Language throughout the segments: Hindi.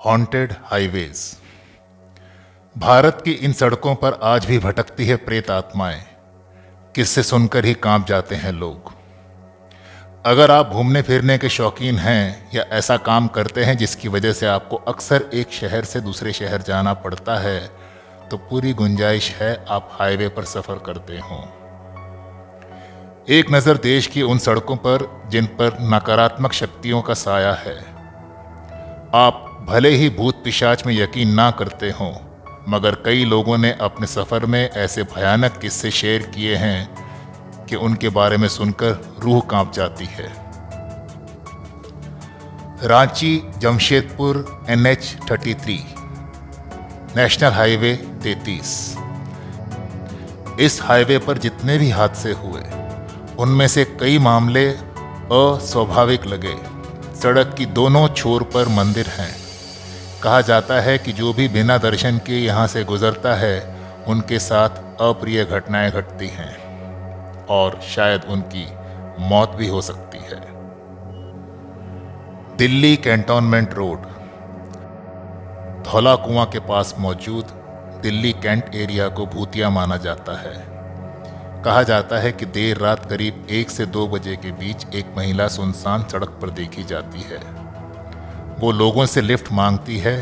हॉन्टेड हाईवेज भारत की इन सड़कों पर आज भी भटकती है प्रेत आत्माएँ। किससे सुनकर ही काँप जाते हैं लोग। अगर आप घूमने फिरने के शौकीन हैं या ऐसा काम करते हैं जिसकी वजह से आपको अक्सर एक शहर से दूसरे शहर जाना पड़ता है तो पूरी गुंजाइश है आप हाईवे पर सफ़र करते हों। एक नज़र देश की उन सड़कों पर जिन पर नकारात्मक शक्तियों का साया है। आप भले ही भूत पिशाच में यकीन ना करते हों, मगर कई लोगों ने अपने सफ़र में ऐसे भयानक किस्से शेयर किए हैं कि उनके बारे में सुनकर रूह काँप जाती है। Ranchi, Jamshedpur N H thirty three, national highway तैतीस। इस हाईवे पर जितने भी हादसे हुए, उनमें से कई मामले अस्वाभाविक लगे। सड़क की दोनों छोर पर मंदिर हैं। कहा जाता है कि जो भी बिना दर्शन के यहाँ से गुजरता है, उनके साथ अप्रिय घटनाएँ घटती हैं और शायद उनकी मौत भी हो सकती है। Delhi cantonment road. धौला कुआँ के पास मौजूद दिल्ली कैंट एरिया को भूतिया माना जाता है। कहा जाता है कि देर रात करीब एक से दो बजे के बीच एक महिला सुनसान सड़क पर देखी जाती है। वो लोगों से लिफ्ट मांगती है।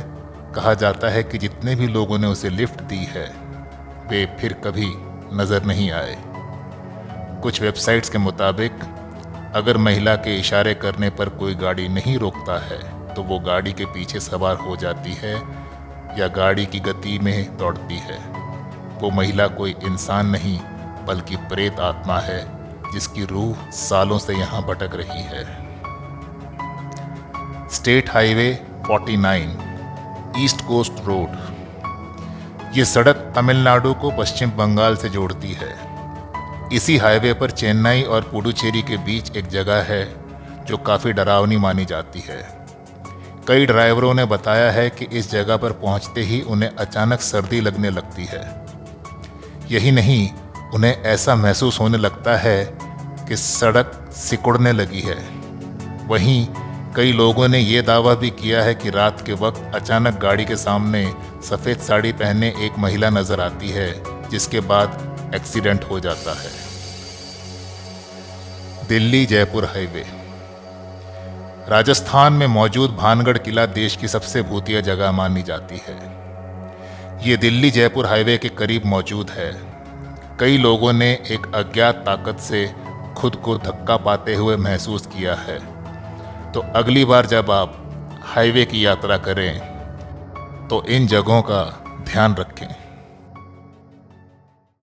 कहा जाता है कि जितने भी लोगों ने उसे लिफ्ट दी है, वे फिर कभी नज़र नहीं आए। कुछ वेबसाइट्स के मुताबिक, अगर महिला के इशारे करने पर कोई गाड़ी नहीं रोकता है तो वो गाड़ी के पीछे सवार हो जाती है या गाड़ी की गति में दौड़ती है। वो महिला कोई इंसान नहीं, बल्कि प्रेत आत्मा है, जिसकी रूह सालों से यहाँ भटक रही है। State highway 49 east coast road. ये सड़क तमिलनाडु को पश्चिम बंगाल से जोड़ती है। इसी हाईवे पर चेन्नई और पुडुचेरी के बीच एक जगह है, जो काफ़ी डरावनी मानी जाती है। कई ड्राइवरों ने बताया है कि इस जगह पर पहुँचते ही उन्हें अचानक सर्दी लगने लगती है। यही नहीं, उन्हें ऐसा महसूस होने लगता है कि सड़क सिकुड़ने लगी है। वहीं कई लोगों ने यह दावा भी किया है कि रात के वक्त अचानक गाड़ी के सामने सफ़ेद साड़ी पहने एक महिला नज़र आती है, जिसके बाद एक्सीडेंट हो जाता है। दिल्ली जयपुर हाईवे। राजस्थान में मौजूद भानगढ़ किला देश की सबसे भूतिया जगह मानी जाती है। ये दिल्ली जयपुर हाईवे के करीब मौजूद है। कई लोगों ने एक अज्ञात ताकत से खुद को धक्का पाते हुए महसूस किया है। तो अगली बार जब आप हाईवे की यात्रा करें तो इन जगहों का ध्यान रखें।